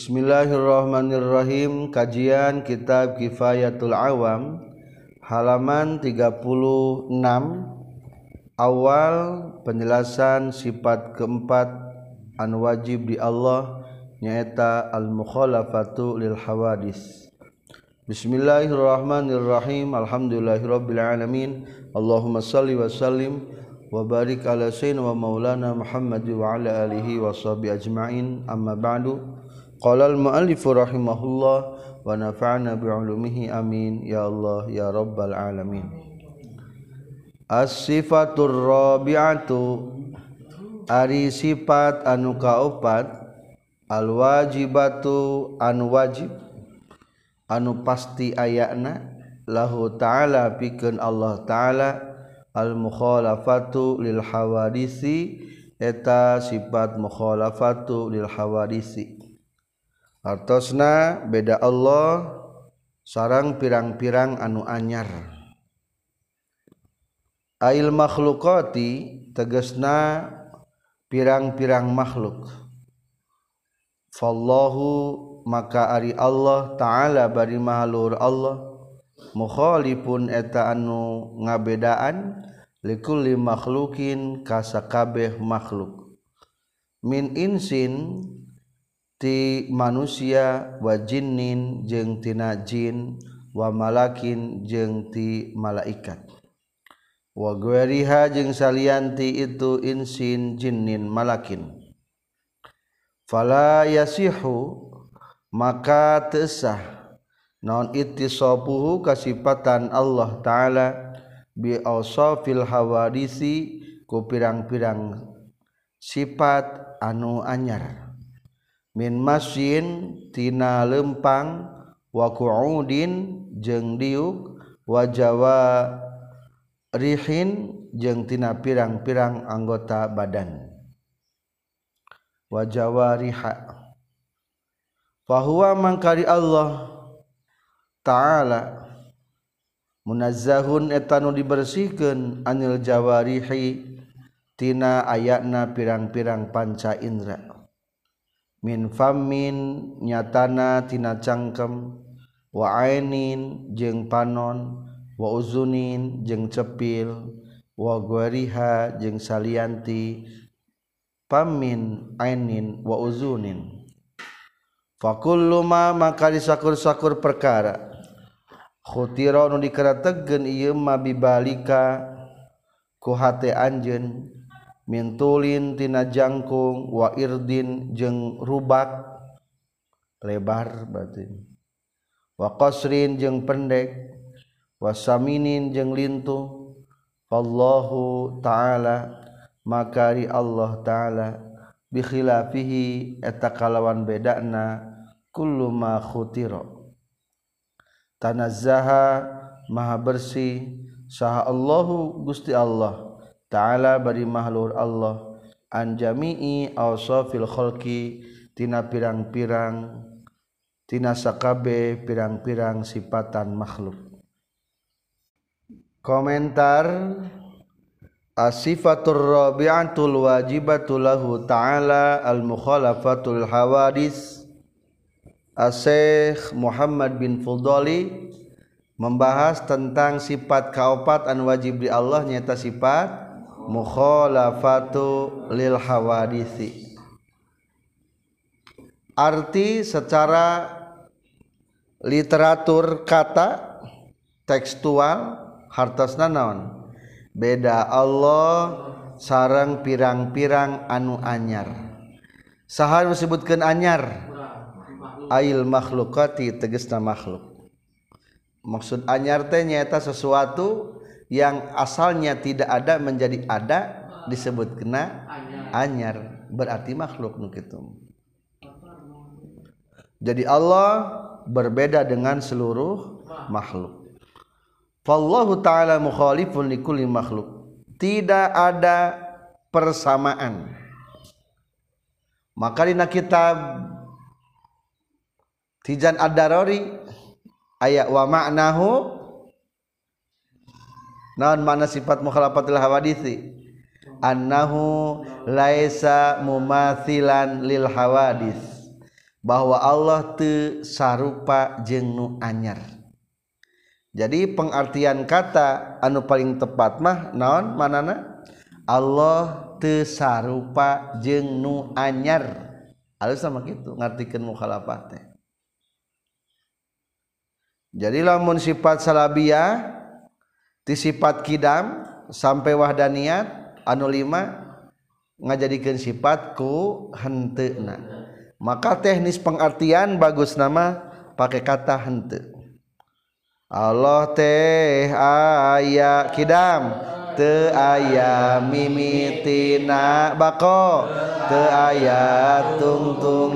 Bismillahirrahmanirrahim Kajian Kitab Kifayatul Awam Halaman 36 Awal penjelasan sifat keempat An wajib di Allah Nyaita al-mukhalafatu lil hawadis Bismillahirrahmanirrahim Alhamdulillahirrabbilalamin Allahumma salli wa sallim wa barik ala sayyidina wa maulana Muhammad wa ala alihi wa sahbihi ajma'in amma ba'du Chi muifrahimahullah wanafaanahi amin ya Allah ya robbal alamin asfa ari sifat anu kaupat alwajib batu anu wajib anu pasti ayana lahu ta'ala piken Allah ta'ala almukholafatu lil hawaisi ta sifat mukholafatu lil hawaisi karosna beda Allah sarang pirang-pirang anu anyar a makhlukoti tegesna pirang-pirang makhluk fallhu maka Ari Allah ta'ala barimahur Allah mukholi pun eta anu ngabedaan liuli makhlukin kasa kabeh makhluk min insin yang ti manusia wajinin jeng tina jin wa malakin jeng ti malaikat wa gweriha jeng salianti itu insin jinnin malakin fala yasihu maka tesah naon ittisabuhu kasipatan Allah taala bi awsafil hawadisi ku pirang-pirang sifat anu anyar Minmastina lempang wakudin jeng di wajawa Rihin jeungng tina pirang-pirang anggota badan wajawa riha bahwa mangkari Allah ta'ala munazahun etan dibersihkan anil Jawa riaitina ayatna pirang-piran panca inndra Min famin nyatanatina cangkem waainin jng panon wazunin je cepil waariha jeung salianti pamin ainin wazunin fakul lma maka diskur-sakur perkara Khti dikeategen i mabi balika ku H Anjen. mintulintinajangkung wairdin jeng rubak lebar batin waqasrin jeung pendek wasamiinin je lintuh Allahu ta'ala makari Allah ta'ala bihilapihi eta kalawan bedanakuluumatiro tanaz zaha maha bersih sah Allahu gusti Allahu ta'ala bari mahlur Allah anjamii awsafil khulki tina pirang-pirang tina sakabe pirang-pirang sifatan makhluk komentar Asifatul rabi'atul wajibatul lahu ta'ala al-mukhalafatul hawadis Asyikh Muhammad bin Fudoli membahas tentang sifat kaopat an wajib di Allah nyata sifat mokho lilwa arti secara literatur kata tekstual hartas nanaon beda Allah sarang pirang-pirang anu anyar sahar mebutkan anyar ail makhluk kati tegeta makhluk maksud anyar teh nyata sesuatu, yang asalnya tidak ada menjadi ada disebut kena anyar berarti makhluk nu Jadi Allah berbeda dengan seluruh makhluk. Wallahu taala mukhalifun likulli makhluk. Tidak ada persamaan. Maka dina kitab Tijan Ad-Darari ayat wa ma'nahu naon mana sifat mukhalafatul hawadithi annahu laisa mumathilan lil hawadis bahwa Allah te sarupa jeung nu anyar jadi pengartian kata anu paling tepat mah naon manana Allah te sarupa jeung nu anyar alus sama gitu ngartikeun mukhalafat teh jadi lamun sifat salabiyah sifat Kidam sampai wahdan niat anu 5 nggak jadikan sifatku hente maka teknis pengertian bagus nama pakai kata hente Allah teh Kidam te aya mi bako ayat tungtung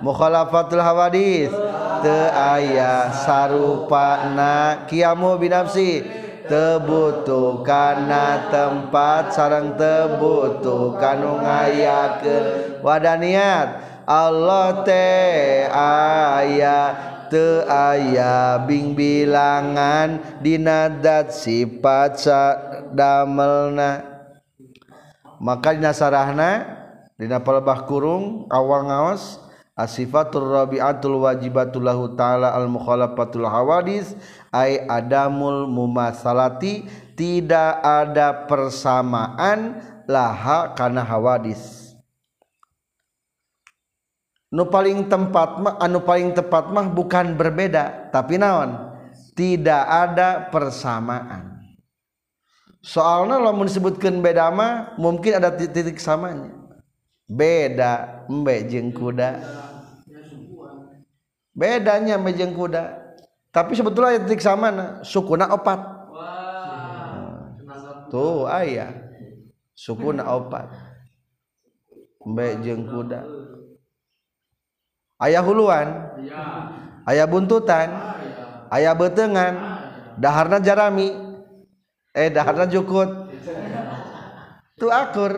mukhalaffatwa aya sarup naamu binafsi butuh karena tempat sarang tebutuh kanung aya ke wadah niat Allah teh aya the ayabing bilangan din nadat sifat sa damelna makanya sarrahna di napal lebah kurung awang ausos asifatul rabi'atul wajibatul lahu ta'ala al mukhalafatul hawadis ay adamul mumasalati tidak ada persamaan laha kana hawadis nu paling tempat mah anu paling tepat mah bukan berbeda tapi naon tidak ada persamaan soalnya lamun disebutkan beda mah mungkin ada titik samanya bedambe jeng kuda bedanya mejeng kuda tapi sebetullah detik sama sukuna opat tuh ayaah sukuna opatngda ayaahhulan aya buntutan ah, aya bertengandahhana ah, jarami eh daharku tuh akur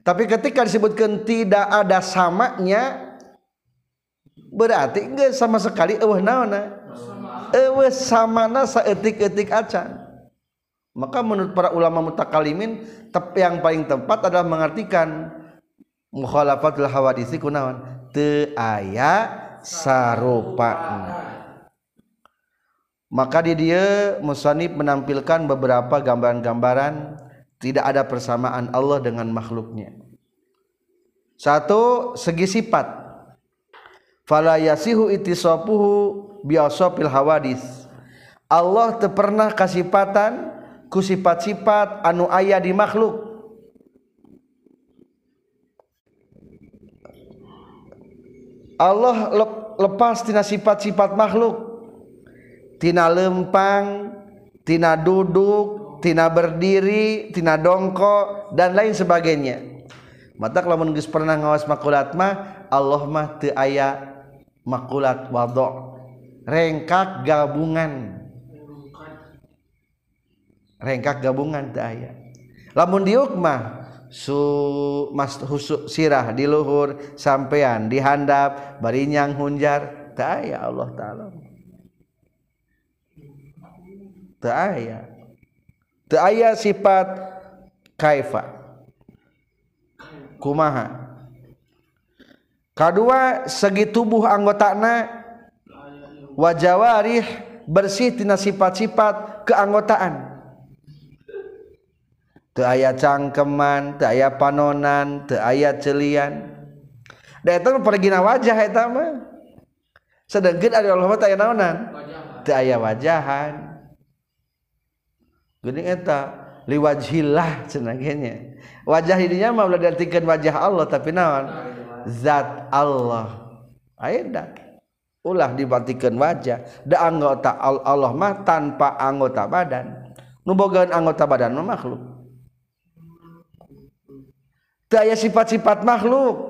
tapi ketika disebutkan tidak ada samanya berarti enggak sama sekali eueuh naonna eh? eueuh samana saeutik-eutik acan maka menurut para ulama mutakalimin tep yang paling tepat adalah mengartikan mukhalafatul hawadisi kunaon teu aya sarupana maka di dia musanib menampilkan beberapa gambaran-gambaran tidak ada persamaan Allah dengan makhluknya satu segi sifat fala yasihu itisopuhu biasopil hawadis Allah tepernah kasipatan ku sifat-sifat anu aya di makhluk Allah lepas tina sifat-sifat makhluk tina lempang tina duduk tina berdiri tina dongko dan lain sebagainya mata kalau mungkin pernah ngawas makulat mah Allah mah teu aya makulat wadok. rengkak gabungan rengkak gabungan teu aya lamun diuk mah su mas husuk sirah di luhur sampean di handap barinyang hunjar tak aya Allah taala tak aya ayat sifat kaifa kumaha kedua segi tubuh anggotana wajah warih bersih tina sifat-sifat keanggotaanaya cangkemanaya panonan teayat celian pergina wajahdegoanaya wajahan ta liwajilahnya wajah ininya maulah dihenikan wajah Allah tapi nawan zat Allah ulah dibantikan wajah dan anggota Allah mah tanpa anggota badan nubogaan anggota badan makhluk saya sifat-sifat makhluk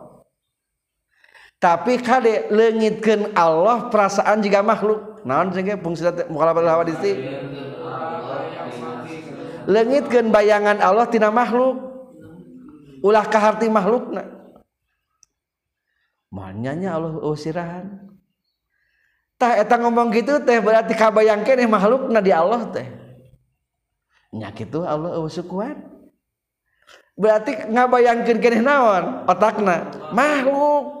kadek legitkan Allah perasaan juga makhluk naon sehingga legitken bayangan Allah tidak makhluk ulah kehati makhluk maunya Allahiratah ngomong gitu teh berarti kabayankin eh makhluk na di Allah tehyak itu Allah berarti ngabaykin naon otakna makhluk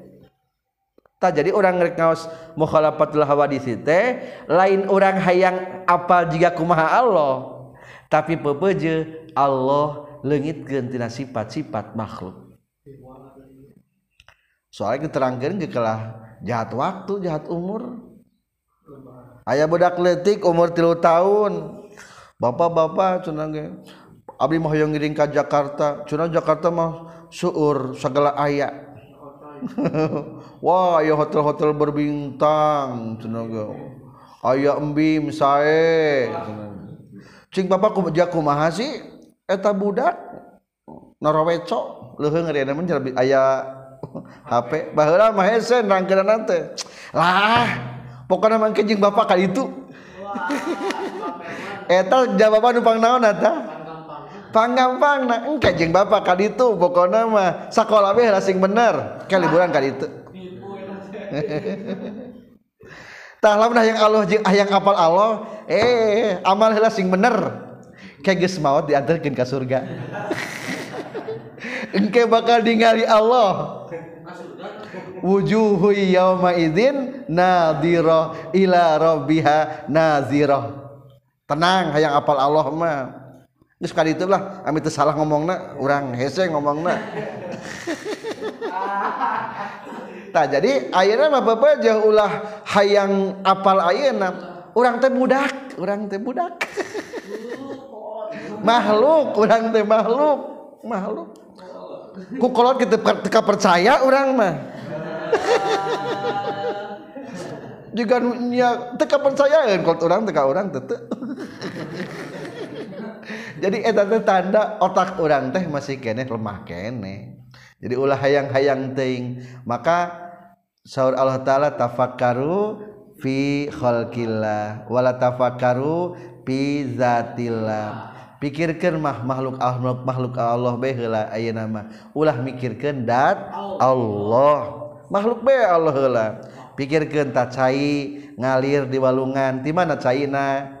Q jadi orangrekos mufatwa lain orang hayang apa jika ku maha Allah tapi pebeje Allah lengit genhentina sifat-sifat makhluk soal itu terang gitulah jahat waktu jahat umur ayaah budak kekletik umur tilu tahun bapak-bapakang Ab Jakarta cu Jakarta mau suur segala ayat yang wah ayo hotel-hotel berbintang se Aayo embime papaku mejaku maasieta budakco lu aya HPlahpokok na Jing ba itu etal jababan Dupang naon panggampang na engkau jeng bapak kali itu, pokok mah sekolah we rasing bener ke liburan itu tak lama lamun yang Allah ah yang apal Allah eh amal heula sing bener ke gus maut diantarkan ke surga engke bakal dingali Allah wujuhu yawma idzin nadira ila rabbiha nazira tenang hayang apal Allah mah terus kali itu lah, kami itu salah orang orang hese nak, tak jadi akhirnya mah aja ulah hayang apal ayana orang teh budak, orang teh budak. makhluk, orang teh makhluk, makhluk. Ku kolot kita teka percaya orang mah. Jika nya teka percayaan kalau orang teka orang tetep. jadi-tetanda eh, otak orang teh masih kene lemah kene jadi ulah hayang-hayang teng maka sauur Allah ta'ala tafakaru filawala tafau pizzat pikir kemah makhluk Ahnut makhluk Allah be nama ulah mikir kehenddat Allah makhluk be Allahlah pikir ke cair ngalir di walungan dimana China kita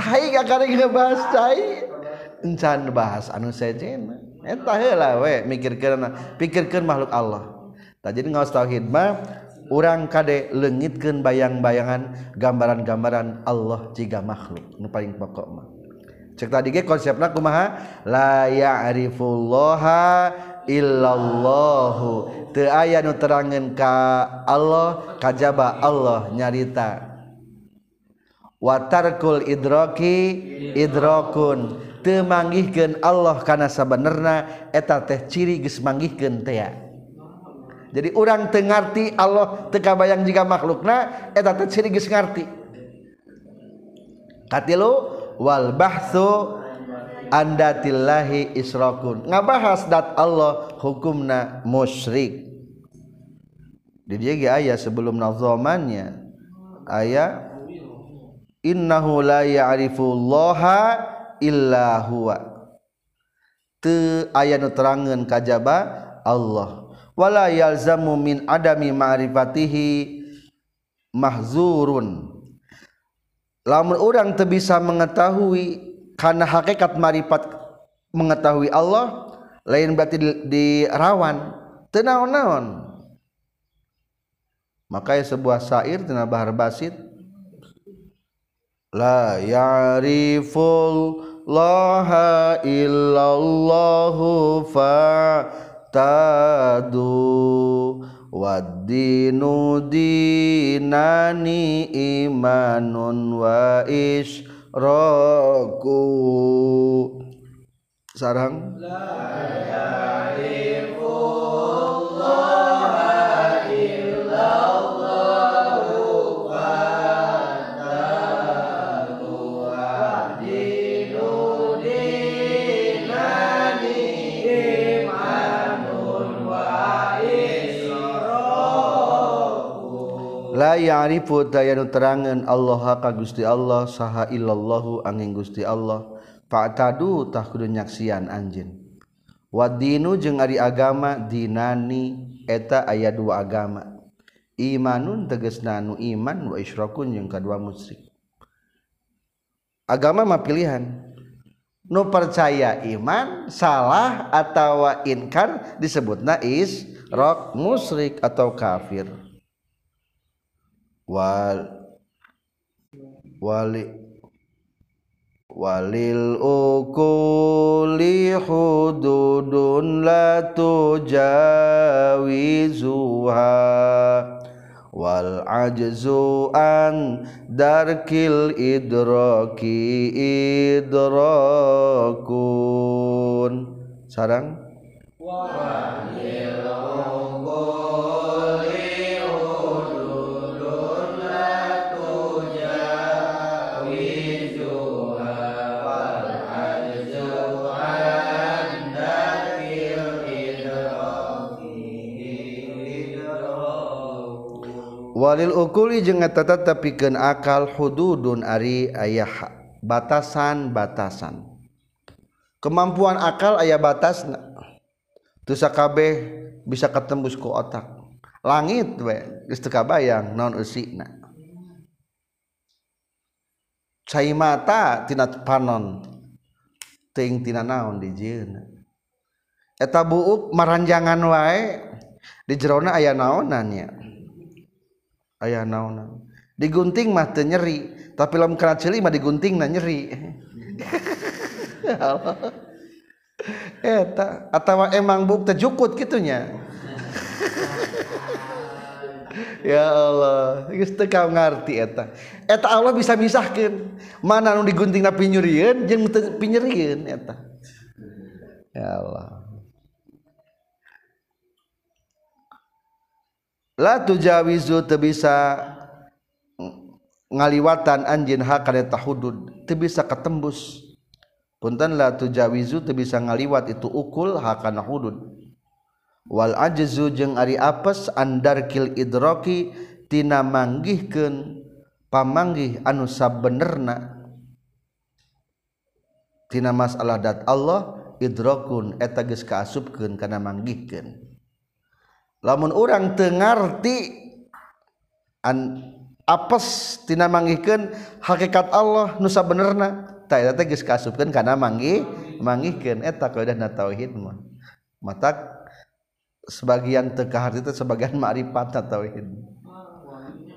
Hai kabahacan bahas anujinwe mikir pikir ke makhluk Allahtajhidmah urang kadek lenggit keun bayang-bayangan gambaran-gambaran Allah jika makhluk nupaling pokokmah ceta dike konsep naku maha layak Arifulha illallahhu The aya nu terangan ka Allah kajba Allah nyarita watarkul idroki idrokun temangihkan Allah karena sabenerna eta teh ciri geus manggihkeun teh. Ya. jadi orang tengarti Allah teka bayang jika makhlukna eta teh ciri geus ngarti katilu wal bahthu andatillahi isrokun ngabahas dat Allah hukumna musyrik di dia ayat sebelum nazomannya ayat innahu la ya'rifullaha illa huwa teu aya nu terangeun kajaba Allah wala yalzamu min adami ma'rifatihi mahzurun lamun orang teu bisa mengetahui karena hakikat marifat mengetahui Allah lain berarti dirawan tenaon-naon Maka ya sebuah syair tina Bahar Basit la ya'riful laha illallahu fa tadu waddinu dinani imanun wa isroku sarang la ya'riful put terangan Allah ka Gusti Allah saha illallahu aning guststi Allah Pak tauhtahnyasan anj wadnu ari agamadinani eta ayat dua agama Imanun teges dannu iman waisroun kedua musrik agamamah pilihan nu percaya iman salah atawa inkan disebut naisrok musyrik atau kafir wal wali walil ukuli hududun la tujawizuha wal ajzu an darkil idraki idrakun sarang walil walil ukuli jeung eta tetepikeun akal hududun ari ayah batasan-batasan kemampuan akal aya batasna teu sakabeh bisa ketembus ku otak langit we geus teu kabayang naon eusina cai mata tina panon teuing tina naon di jeuna eta buuk maranjangan wae di jerona aya naonannya aya na diguntingmah nyeri tapi lari mah digunting na nyeritawa emang bu cukupku gitunya ya Allah kau ngerti Allah bisa miskin mana digunting na pinrin Allah tujawizu bisa ngaliwatan anj ha tahudu te bisa ketembus puntanlah tujawizu te bisa ngaliwat itu ukul hakana hudun Wal ajazu jeung aripes andarkil idrokitina manggihken pamanggih an sa bernatina mas alat Allah Idrokun et kasasubken kana manggihken. lamun orang tentitina manggikan hakikat Allah nusa berna kas karena mangi mata sebagian tehati itu sebagian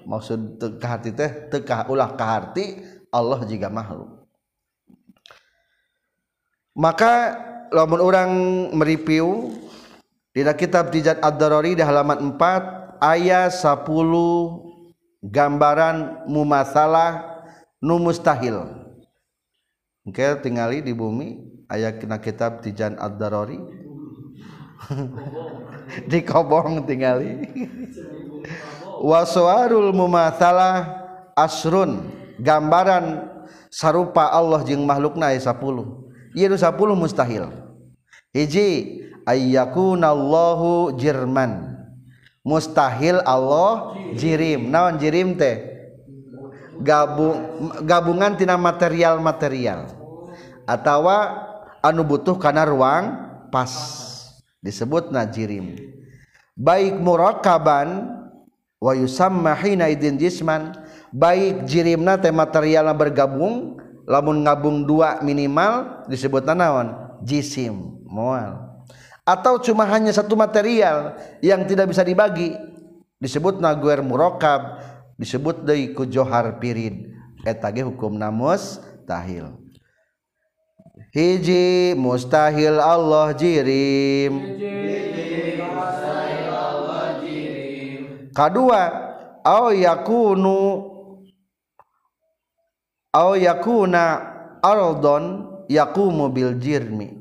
maksudhati teh te ulah kehati Allah juga makhluk maka lapun orang meripu kitab ditori dah lamat 4 ayat 10 gambaran mumas Nu mustahil tinggali di bumi aya kina kitab di Jan Addarori dibong tinggali wasul mu asrun gambaran sarupa Allah J makhlukna 10 10 mustahil iji yaunallou Jerman mustahil Allah jirim naon jirim teh gabung gabungantina material- material atau anu butuh karena ruang pas disebut najirim baik muro kaban wasman baik jirim na materialnya bergabung lamun ngabung dua minimal disebut naon jisim mual atau cuma hanya satu material yang tidak bisa dibagi disebut naguer murokab disebut dari kujohar pirin etage hukum namus tahil hiji mustahil Allah jirim kedua mustahil Allah jirim au yakunu au yakuna ardon yakumu bil jirmi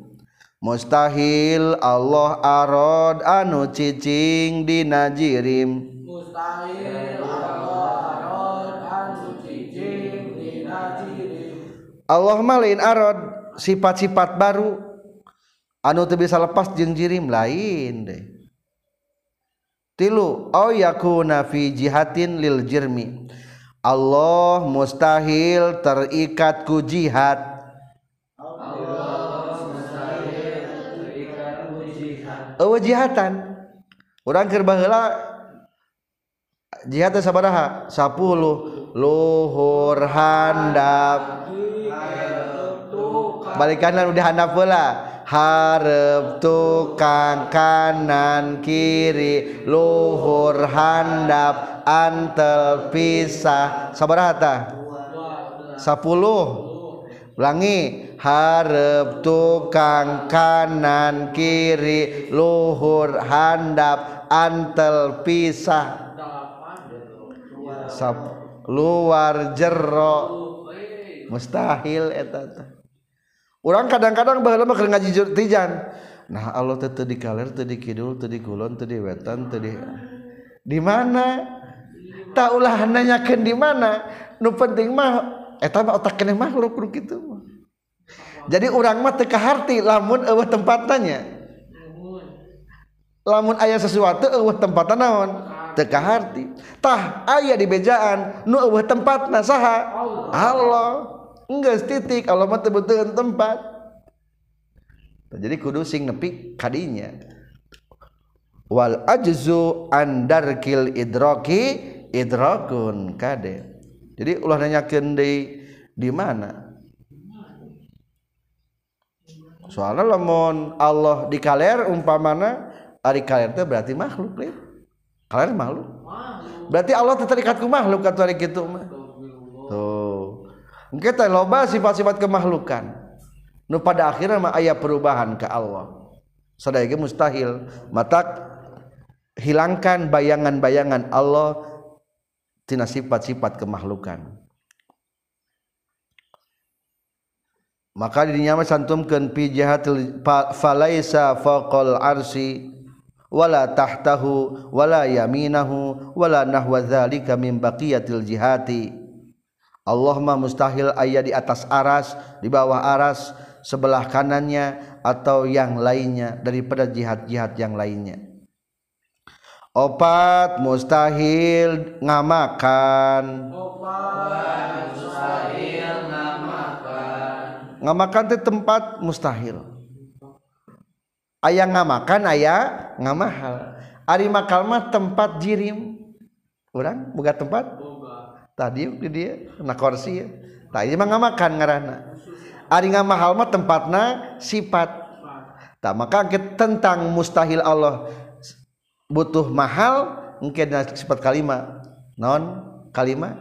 mustahil Allah arod anu ccing dijirim Allah malin a sifat-sifat baru anu tuh bisa lepas je jirim lain deh tilu Oh yafi jihatin lil Jermi Allah mustahil terikatku jihatin jaatan orangkir Bang jiatan saabaha 10 luhur handapbaliktukang kanan kiri Luhur handap antetelpisah saabata 10 ulangi harap tukang kanan kiri luhur handap antel pisah Sab, luar jero mustahil etata orang kadang-kadang baheula mereka ngaji tijan nah Allah tetap di kaler tetap di kidul tetap di kulon tetap di wetan tetap di di mana tak ulah nanyakan di mana nu penting mah eh mah otak mah makhluk nu itu jadi orang mah teka harti lamun eueuh tempat tanya lamun ayah sesuatu eueuh tempat naon teka harti tah ayah di bejaan nu eueuh tempat nasaha Allah enggak titik Allah mah teu tempat jadi kudu sing nepi kadinya wal ajzu andarkil idroki idrokun kade jadi ulah nanyakeun deui di mana mon Allah di kaller umpa mana hari kalirnya berarti makhluk makhluk berarti Allah terikatku makhluk gitu lo sifat-sifat kemahukan pada akhirnya aya perubahan ke Allahsaudara mustahil mata hilangkan bayangan-baangan Allahtina sifat-sifat kemahhlan maka dirinya santumkeun fi jihatil falaisa faqal arsi wala tahtahu wala yaminahu wala nahwa dzalika min baqiyatil jihati Allah mah mustahil ayat di atas aras di bawah aras sebelah kanannya atau yang lainnya daripada jihad-jihad yang lainnya opat mustahil ngamakan opat mustahil ngamakan makan tempat mustahil ayaah nga makan ayaah nggak mahal ama kalmah tempat jirim orang buka tempat tadi dia korsi tadi makan ngerana hari nga mahalmah tempatnya sifat Tama kaget tentang mustahil Allah butuh mahal mungkin dari sifat kalimat non kalimat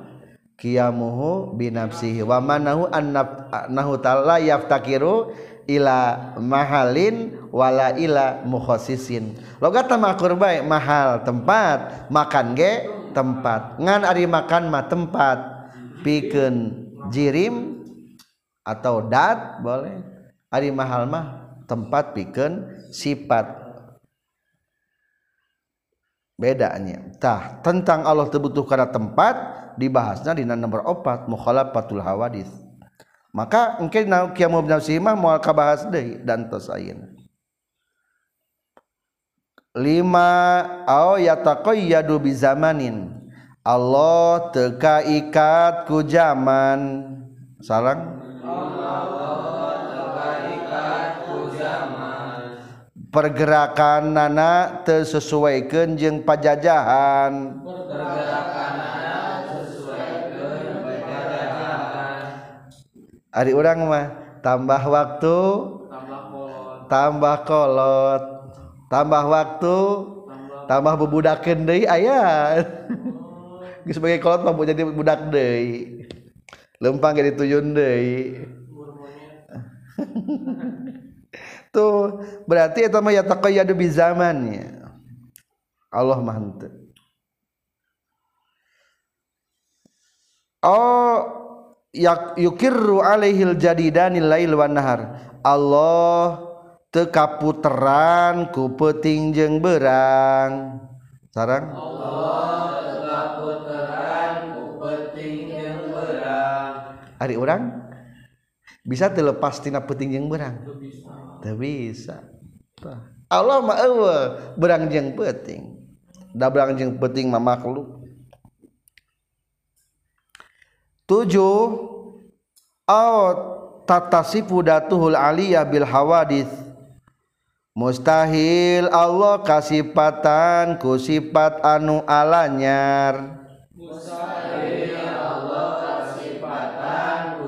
qiyamuhu binafsihi wa manahu annahu ta'ala yaftakiru ila mahalin wala ila mukhassisin logata makur bae mahal tempat makan ge tempat ngan ari makan mah tempat pikeun jirim atau dat boleh ari mahal mah tempat pikeun sifat bedanya tah tentang Allah terbutuh karena tempat dibahasnya di nomor opat mukhalafatul hawadis maka engke na kiamu bin sihimah moal kabahas deui dan ayeuna lima au yataqayyadu bi zamanin Allah teka ikat ku zaman sarang pergerakan nana tersesuaikan jeng pajajahan pergerakan Ari orang mah tambah waktu tambah kolot tambah, waktu tambah, tambah bebudakeun ayat. aya oh. sebagai kolot mampu jadi budak deui lempang jadi tuyun deui tuh berarti itu mah ya yataqayyadu bi zamannya Allah mantep. Oh yak yukirru alaihil dan lail wan nahar Allah tekaputeran ku peting jeng berang sarang Allah tekaputeran ku peting berang ari urang bisa terlepas tina peting jeng berang teu bisa Allah mah berang jeng peting da berang jeng peting mah makhluk q outtata sida tuhhul Aliah Bil hawadis mustahil Allah kasihpatan kusifat anu aanya Allahsifat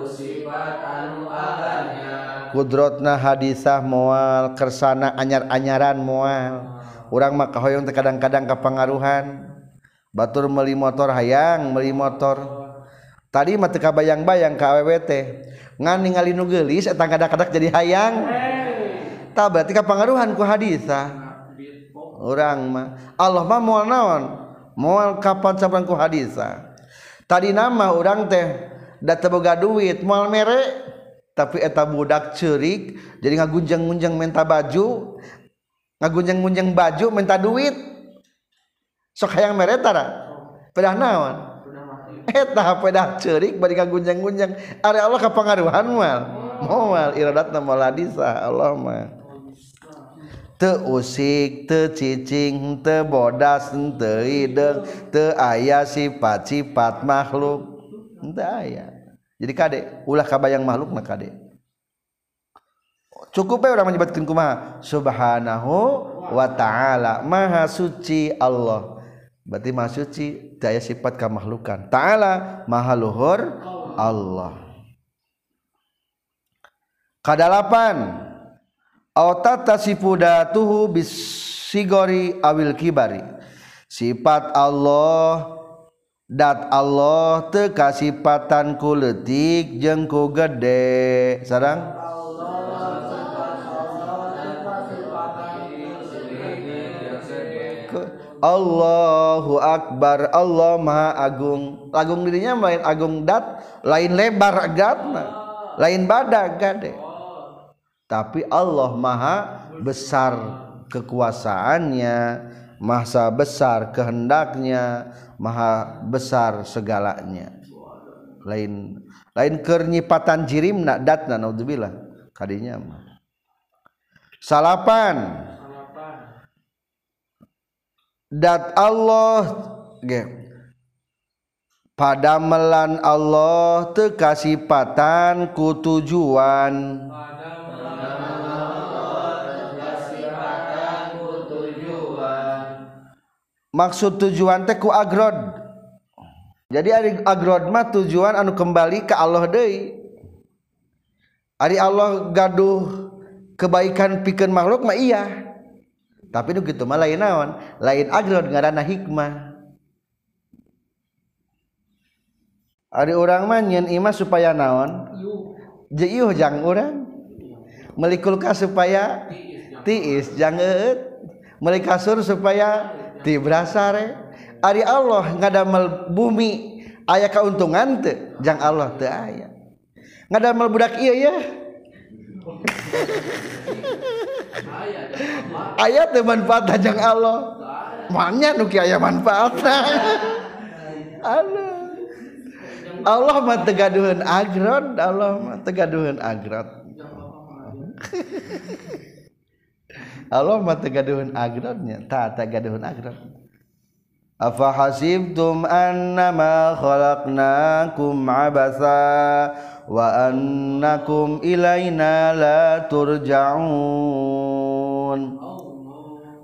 kudrotna hadisah mualkersana anyar-anyaran mual orang makahoong ter kadang-kadang kepengaruhuhan Batur melimotor hayang melimotor yang tadi mateka bayang-bayang kwWWT ngaing nga nugelisang kadang-kadang jadi hayang tab pengaruhanku hadisah orangmah Allahho naon mual kapanku hadisah tadi nama orang teh dan sebagaga duit maal merek tapi eteta mudadak cerik jadi nga gunje-gunjang minta baju nga gunjang-gunjeng baju minta duit sok hayang metara pe nawan eta eh, HP dah cerik bari kagunjang-gunjang ari Allah kapangaruhan mal moal iradatna maladisa Allah mah teu usik teu cicing teu bodas teu ideung teu aya sifat-sifat makhluk teu aya jadi kade ulah kabayang makhluk na kade cukup ya orang menyebutkan kumaha subhanahu wa ta'ala maha suci Allah berarti maha suci daya sifat kemahlukan ta'ala maha luhur Allah kadalapan autata sifudatuhu bisigori awil kibari sifat Allah dat Allah teka sifatanku ku letik jengku gede sarang Allahu Akbar Allah Maha Agung Agung dirinya lain agung dat lain lebar agatna lain badak gade tapi Allah Maha besar kekuasaannya Maha besar kehendaknya Maha besar segalanya lain lain kernyipatan jirim nak datna naudzubillah kadinya salapan dat Allah ge, melan Allah tekasipatan ku tujuan maksud tujuan teh ku agrod jadi ari agrod mah tujuan anu kembali ke Allah deui ari Allah gaduh kebaikan pikeun makhluk mah iya tapi itu gitu mah lain naon lain agro ngaranna hikmah Ari orang mah nyen imah supaya naon jiu jang urang melikulka supaya tiis janget meli kasur supaya ti berasare. Ari Allah ngadamel bumi ayah keuntungan teh jang Allah teh ayah ngadamel budak iya ya ayat teh manfaat jang Allah mana nu aya manfaat Allah Allah mah tegaduhan agrot Allah mah tegaduhan agrot Allah mah tegaduhan agrotnya tak tegaduhan agrot Afa hasibtum annama khalaqnakum abasa wa annakum ilaina la turja'un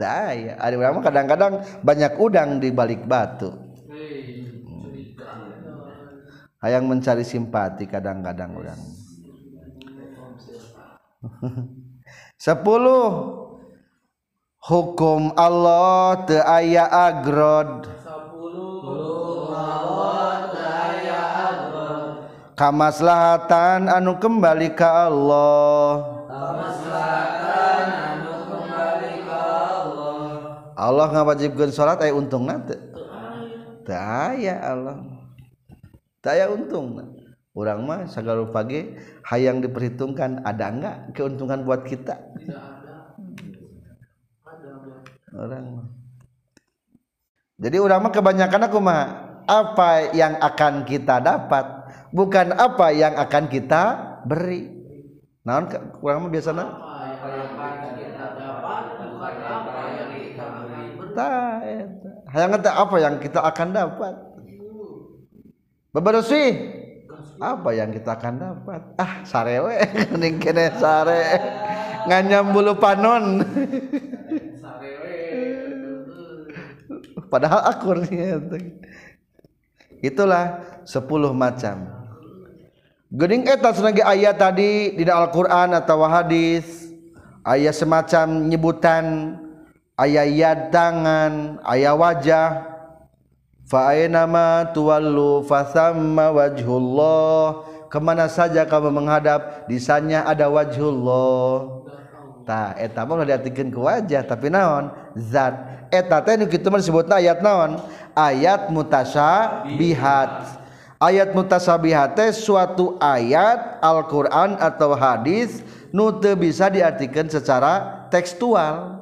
Daya. Ada mah kadang-kadang banyak udang di balik batu. Hayang mencari simpati kadang-kadang udang. Sepuluh hukum Allah te aya agrod. Kamaslahatan anu kembali ke Allah. Allah ngawajibkan salat aya untung nanti Taya Allah taya untung orang mah segala pagi hayang diperhitungkan ada enggak keuntungan buat kita orang mah jadi orang mah kebanyakan aku mah apa yang akan kita dapat bukan apa yang akan kita beri nah orang mah biasa biasanya harta hayang eta apa yang kita akan dapat bebersih apa yang kita akan dapat ah sarewe ning kene sare nganyam bulu panon padahal akurnya itulah sepuluh macam Gening eta senagi ayat tadi di Al-Quran atau hadis ayat semacam nyebutan q aya ayat tangan ayaah wajah fa kemana saja kamu menghadap disanya ada wajulllah diartikan ke wajah tapi naon zat se ayat naon ayat muasa ayat muasabihate suatu ayat Alquran atau hadits nute bisa diartikan secara tekstual dan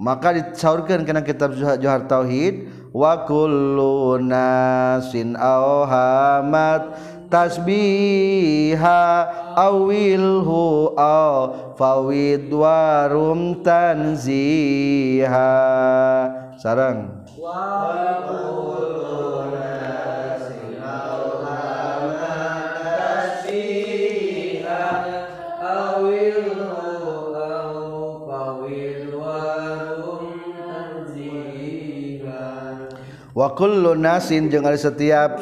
tiga maka awurkan karena kitab syhat Johar tauhid wakulnas sin Aham tasbihha awhuaw fawiwarrum Tanziha sarang wain setiap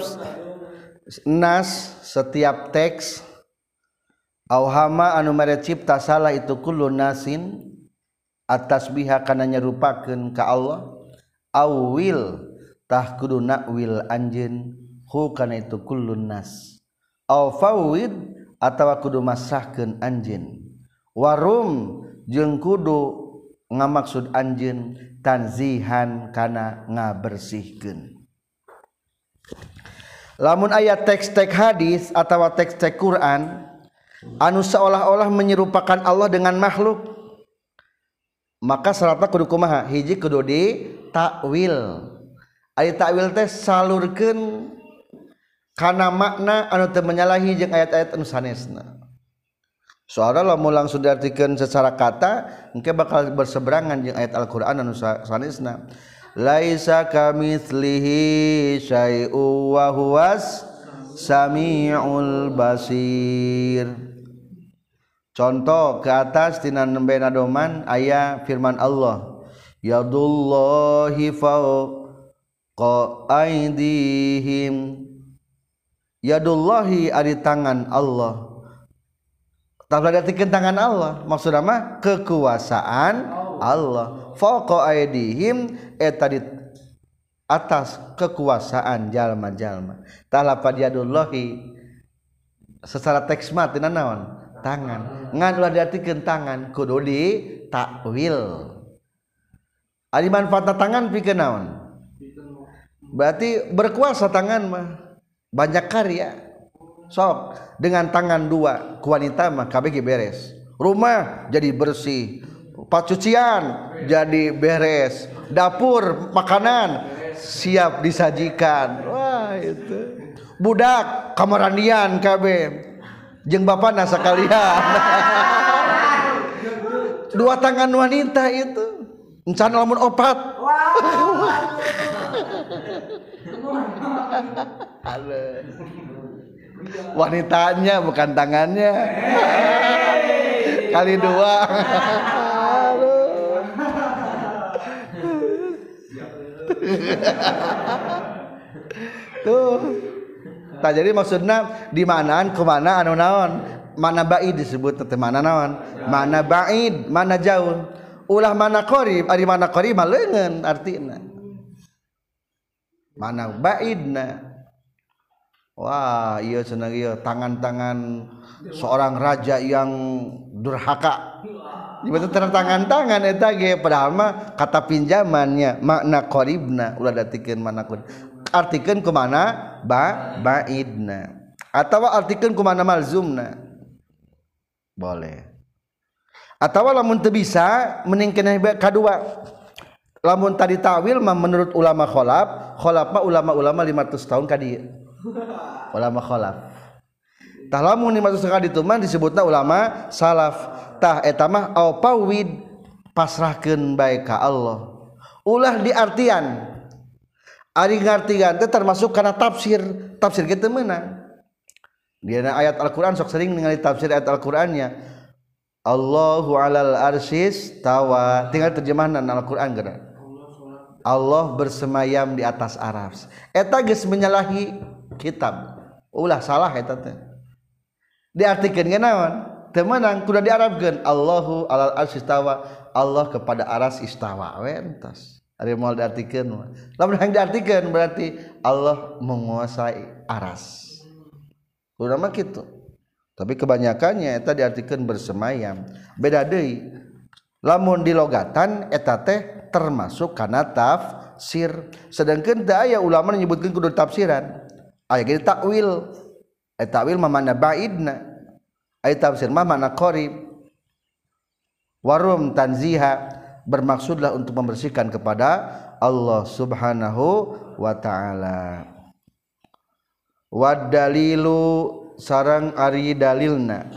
nas setiap teksama anu cipta salah ituin atas bihak kananya rupaakan ka Allah atah will anjin itu atau anj warung je kudu untuk maksud anjun tanzihan karena nga bersihkan namun ayat teks-teks hadits atau tekstek Quran anusyaolah-olah menyerupakan Allah dengan makhluk maka serrata rumah hiji kede tak will ayates salurkan karena makna an menyalahi jeung ayat-ayat nusanesnah suara loulang sudah artiken secara kata mungkin bakal berseberangan di ayat Alquran dan Laissa kamihiul basir contoh ke atasmbeadoman ayah firman Allah yadullahhi Yadullahhi tangan Allah Tafadatikkan tangan Allah maksudnya mah kekuasaan Allah Fauqa aidihim eta eh, di atas kekuasaan jalma-jalma talapad yadullahi secara teks mati nanawan. tangan ngan ulah diartikeun tangan kudu di takwil ari manfaat tangan pikeun naon berarti berkuasa tangan mah banyak karya sok dengan tangan dua wanita mah KBG beres rumah jadi bersih pacucian jadi beres dapur makanan siap disajikan wah itu budak kamarandian KB jeng bapak nasa kalian dua tangan wanita itu encan lamun opat wow. wanitanya bukan tangannya kali dua tak jadi maksud na di manaan kemana anu-naon mana Baid disebuttete mana nawan mana baiid mana jaun ulah mana Qrib mana korrib lengan arti mana baiid Wah, iya senang iya tangan-tangan seorang raja yang durhaka. Ibu terang tangan-tangan eta ge padahal mah kata pinjamannya makna qaribna ulah datikeun mana kun. Artikeun mana? ba baidna. Atawa artikeun mana malzumna. Boleh. Atawa lamun teu bisa mending keneh kadua. Lamun tadi tawil mah menurut ulama kholaf, kholaf mah ulama-ulama 500 tahun ka dieu ulama kholaf tah lamun masuk sekali itu mah disebutna ulama salaf tah eta mah au pawid pasrahkeun bae Allah ulah diartian ari ngartian teh termasuk karena tafsir tafsir kita mana? dia ayat Al-Quran sok sering ningali tafsir ayat Al-Qurannya Allahu alal arsis tawa tinggal terjemahan Al-Quran Allah bersemayam di atas Arab. Eta geus menyalahi kitab ulah salah eta teh diartikeun ge naon teu meunang kudu diarabkeun Allahu alal arsy istawa Allah kepada aras istawa wentas ari moal diartikeun lamun yang diartikeun berarti Allah menguasai aras kudu mah kitu tapi kebanyakannya eta diartikeun bersemayam beda deui lamun di logatan eta teh termasuk kana tafsir sedangkan teu aya ulama menyebutkan kudu tafsiran aya gini takwil ay eh, takwil mah mana baidna ay tafsir mah mana qarib warum tanziha bermaksudlah untuk membersihkan kepada Allah Subhanahu wa taala wad dalilu sarang ari dalilna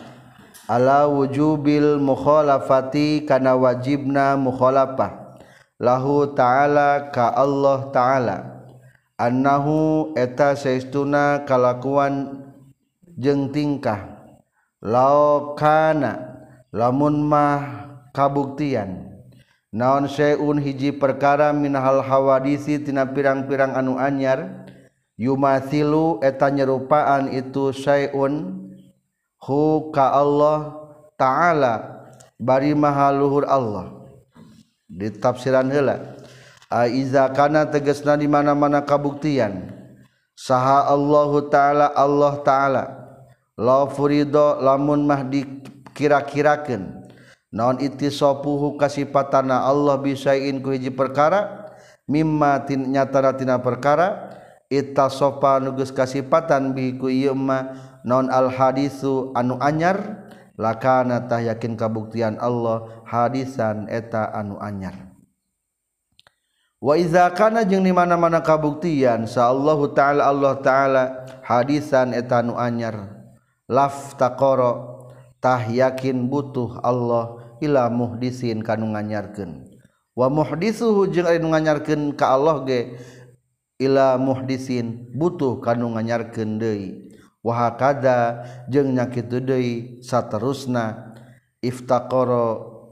ala wujubil mukhalafati kana wajibna mukhalafah lahu ta'ala ka Allah ta'ala tiga nau eta seistuna kallakuan jeng tingkah lakana lamun mah kabuktian naon seiun hiji perkara Minal hawadisi tina pirang-pirang anu anyar Yuma silu eta nyerupaan itu sayun huka Allah ta'ala bari maluhur Allah di taafsiran hela Ah, kana tegesna dimana-mana kabuktian saha Allahu ta'ala Allah ta'ala lo furido lamun mahdi kira-kiraken non iti sopuhu kasihpata Allah bisain ku iji perkara mimma nyataratina perkara ita sofa nugus kasihpatan bikuma non alhadisu anu anyar lakaanatah yakin kabuktian Allah hadisan eta anu anyar Waizakana jeng di mana-mana kabuktian saallahu ta'ala Allah ta'ala hadisan etanu anyar lafta korotah yakin butuh Allah ilah muhdisin kanu nganyaarkan. Wamohdisuhu jng nganyarken ka Allah ge Ila muhdisin butuh kan nganyaarkan dei Wahada jeng nyakituddoi sa terusna iftaqaro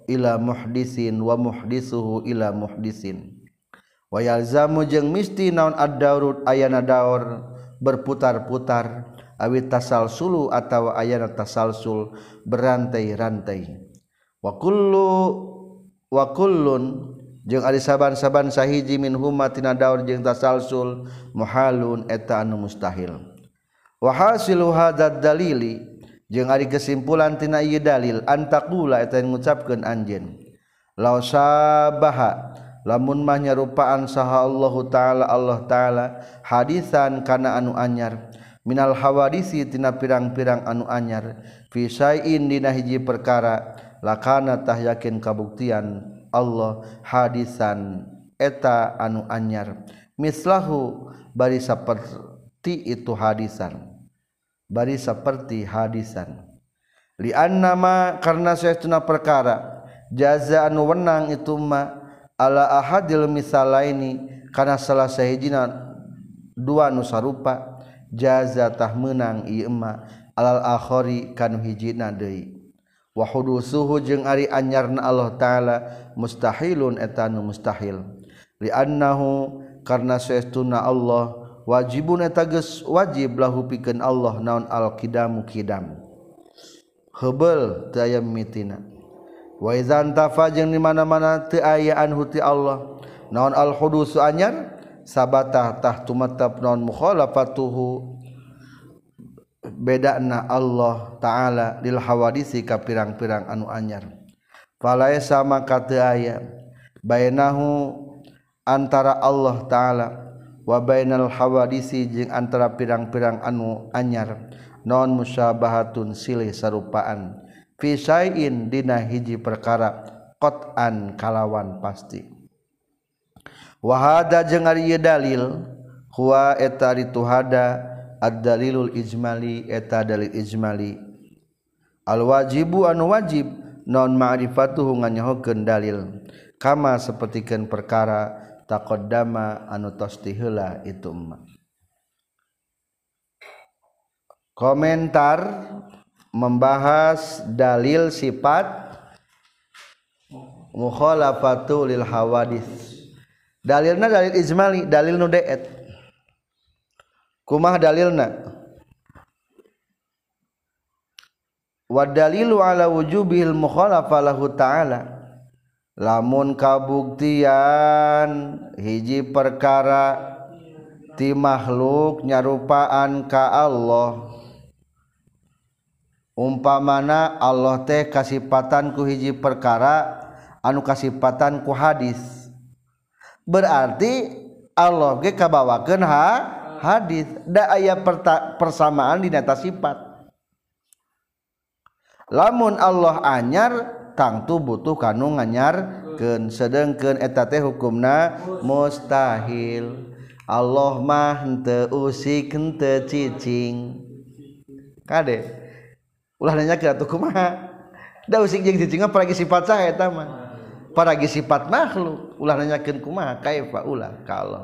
ila muhdisin wamohdisuhu ila muhdisin. waal zamu misti naon addaud ayana daur berputar-putar awit tasal sulu atau ayana tasaalul berrantai rantai Wakul wakulun jeung ali saaban-saban sahiji minhumtinaadaur je tasaul mahalun eta anu mustahil Wahhashaza dalili jeung ada kesimpulantinaaiyi dalil antak gula yang gucapkan anjen la sabaha. munmahnya rupaan saha Allahu ta'ala Allah ta'ala hadisankana anu anyar Minal hawaisi tina pirang-pirang anu anyar visaidinahiji perkara lakanatah yakin kabuktian Allah hadisan eta anu anyar mislahu bari seperti itu hadisan bari seperti hadisan Lian nama karena seuna perkara jaza anuwennang itumak ah hadil misal ini karena salah sahjinnan dua nusa rupa jazatah menang Ima alla- ahari kan hijjinwahudhu suhu jeung ari anyrna Allah ta'ala mustahilun etanu mustahil Rinahu karena Suestuna Allah wajibbu ne tages wajiblahhu piken Allah naon alkida muqidam hebel tayam mitina wa tafang di mana-mana tianhuti Allah naon alhudusu anyar sabtahtahtumb non mu beda na Allah ta'ala dillhawadisi ka pirang-pirang anu anyar pala samakati aya bai nahu antara Allah ta'ala wabainal hawadisi jing antara pirang-pirang anu anyar nonon muyaabaun silih sarupaan yang fisain dina hiji perkara kotan kalawan pasti wahada jeung ari dalil huwa eta rituhada ad-dalilul ijmali eta dalil ijmali al wajibu anu wajib non ma'rifatuhu nganyahokeun dalil kama sapertikeun perkara taqaddama anu tos tiheula itu emma komentar membahas dalil sifat mukhalafatu lil hawadis dalilna dalil ijmali dalil nu deet kumah dalilna wa dalilu ala wujubil mukhalafa lahu ta'ala lamun kabuktian hiji perkara ti makhluk nyarupaan ka Allah pa mana Allah teh kasihpatan ku hiji perkara anu kasihpatanku hadits berarti Allah gekabawaken Ha haditsnda aya persamaan di neta sifat la Allah anyar tangtu butuh kanung anyarken sedangken eteta hukumna mustahil Allah mahnte usikennte kadek ulah nanya ke atuh kumaha da usik jeung cicing paragi sifat saha eta mah paragi sifat makhluk ulah nanyakeun kumaha kaifa ulah ka Allah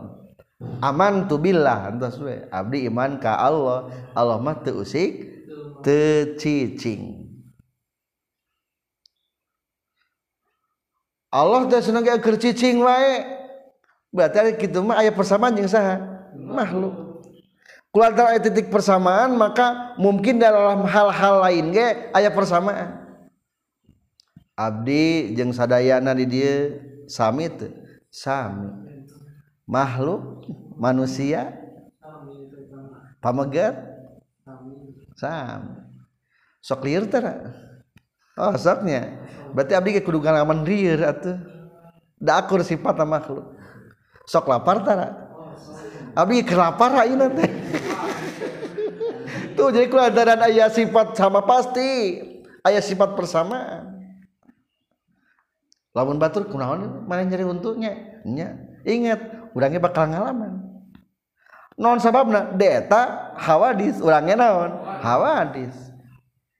aman tu billah antos we abdi iman ka Allah Allah mah teu usik teu cicing Allah teh seneng keur cicing wae berarti kitu mah aya persamaan jeung saha makhluk kulantar ayat titik persamaan maka mungkin dalam hal-hal lain ge Ayat persamaan abdi jeng sadayana di dia sami sami makhluk manusia pamegat sam. sok clear tera oh soknya berarti abdi ke kudu aman rir atau da akur sifat makhluk sok lapar tera abdi kelapar ayeuna nanti. Tuh jadi keluaran ayah sifat sama pasti ayah sifat persamaan lamun batur kunaon mana nyari untungnya? nya ingat orangnya bakal ngalaman non sababna deta hawadis orangnya naon hawadis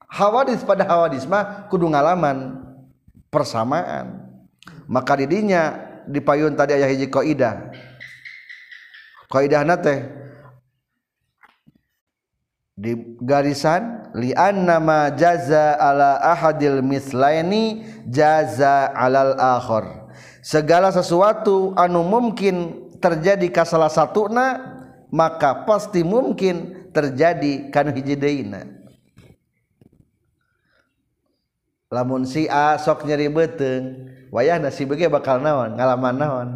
hawadis pada hawadis mah kudu ngalaman persamaan maka didinya dipayun tadi ayah hiji koidah kaidahna teh di garisan lian nama jaza ala ahadil mislaini jaza alal akhor segala sesuatu anu mungkin terjadi ka salah satuna maka pasti mungkin terjadi kan hiji deina lamun si A sok nyeri beteng wayah nasi bege bakal naon ngalaman naon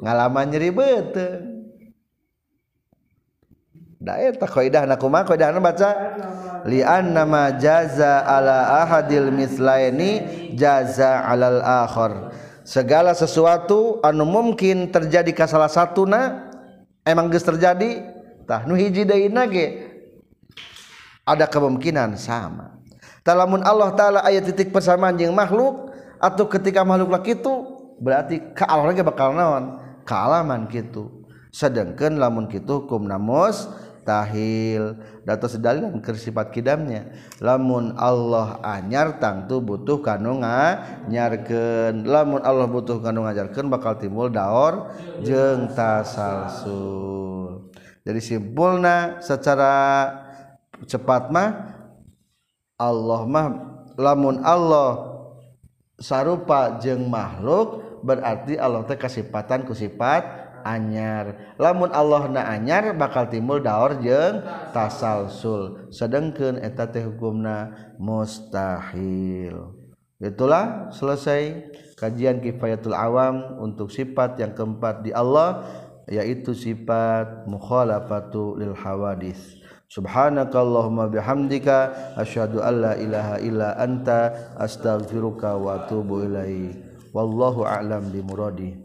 ngalaman nyeri beteng Eh, nak kumak kaidahna kumaha nak baca li annama jaza ala ahadil mislaini jaza alal akhar. Segala sesuatu anu mungkin terjadi ke salah na emang geus terjadi tah nu hiji deuna ge ada kemungkinan sama. Talamun Allah taala ayat titik persamaan jeung makhluk atau ketika makhluk laki itu berarti ke Allah bakal naon kealaman gitu sedangkan lamun gitu hukum namus lahil data sekali kersifat kiddamnya lamun Allah anyar tangtu butuh kanungungan nyargen lamun Allah butuh kanung ngajarkan bakal timbul daur jenta salsu jadi simpul nah secara cepat mah Allahmah lamun Allah sarupa jeng makhluk berarti Allah te kasihpatankusifatnya anyar la Allah na anyar bakal timur daurjeng tasaal sul sedangkan eteta hukumna mustahil itulah selesai kajian kifayatul awam untuk sifat yang keempat di Allah yaitu sifat mukholaf pattu lil hawadis Subhanallahallahbihamdka asyadu Allah ilahala Ananta astalfirukawatu Buillahi wallu alam di murodih